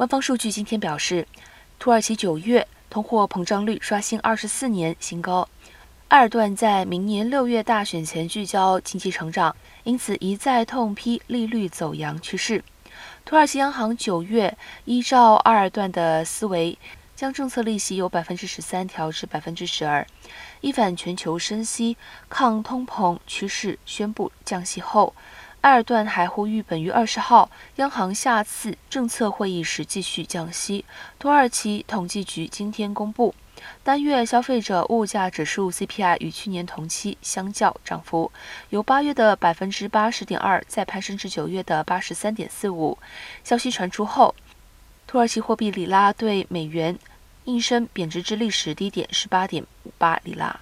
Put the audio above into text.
官方数据今天表示，土耳其九月通货膨胀率刷新二十四年新高。埃尔段在明年六月大选前聚焦经济成长，因此一再痛批利率走扬趋势。土耳其央行九月依照埃尔段的思维，将政策利息由百分之十三调至百分之十二，一反全球升息抗通膨趋势，宣布降息后。埃尔段还呼吁本月二十号央行下次政策会议时继续降息。土耳其统计局今天公布，单月消费者物价指数 CPI 与去年同期相较涨幅，由八月的百分之八十点二再攀升至九月的八十三点四五。消息传出后，土耳其货币里拉对美元应声贬值至历史低点十八点五八里拉。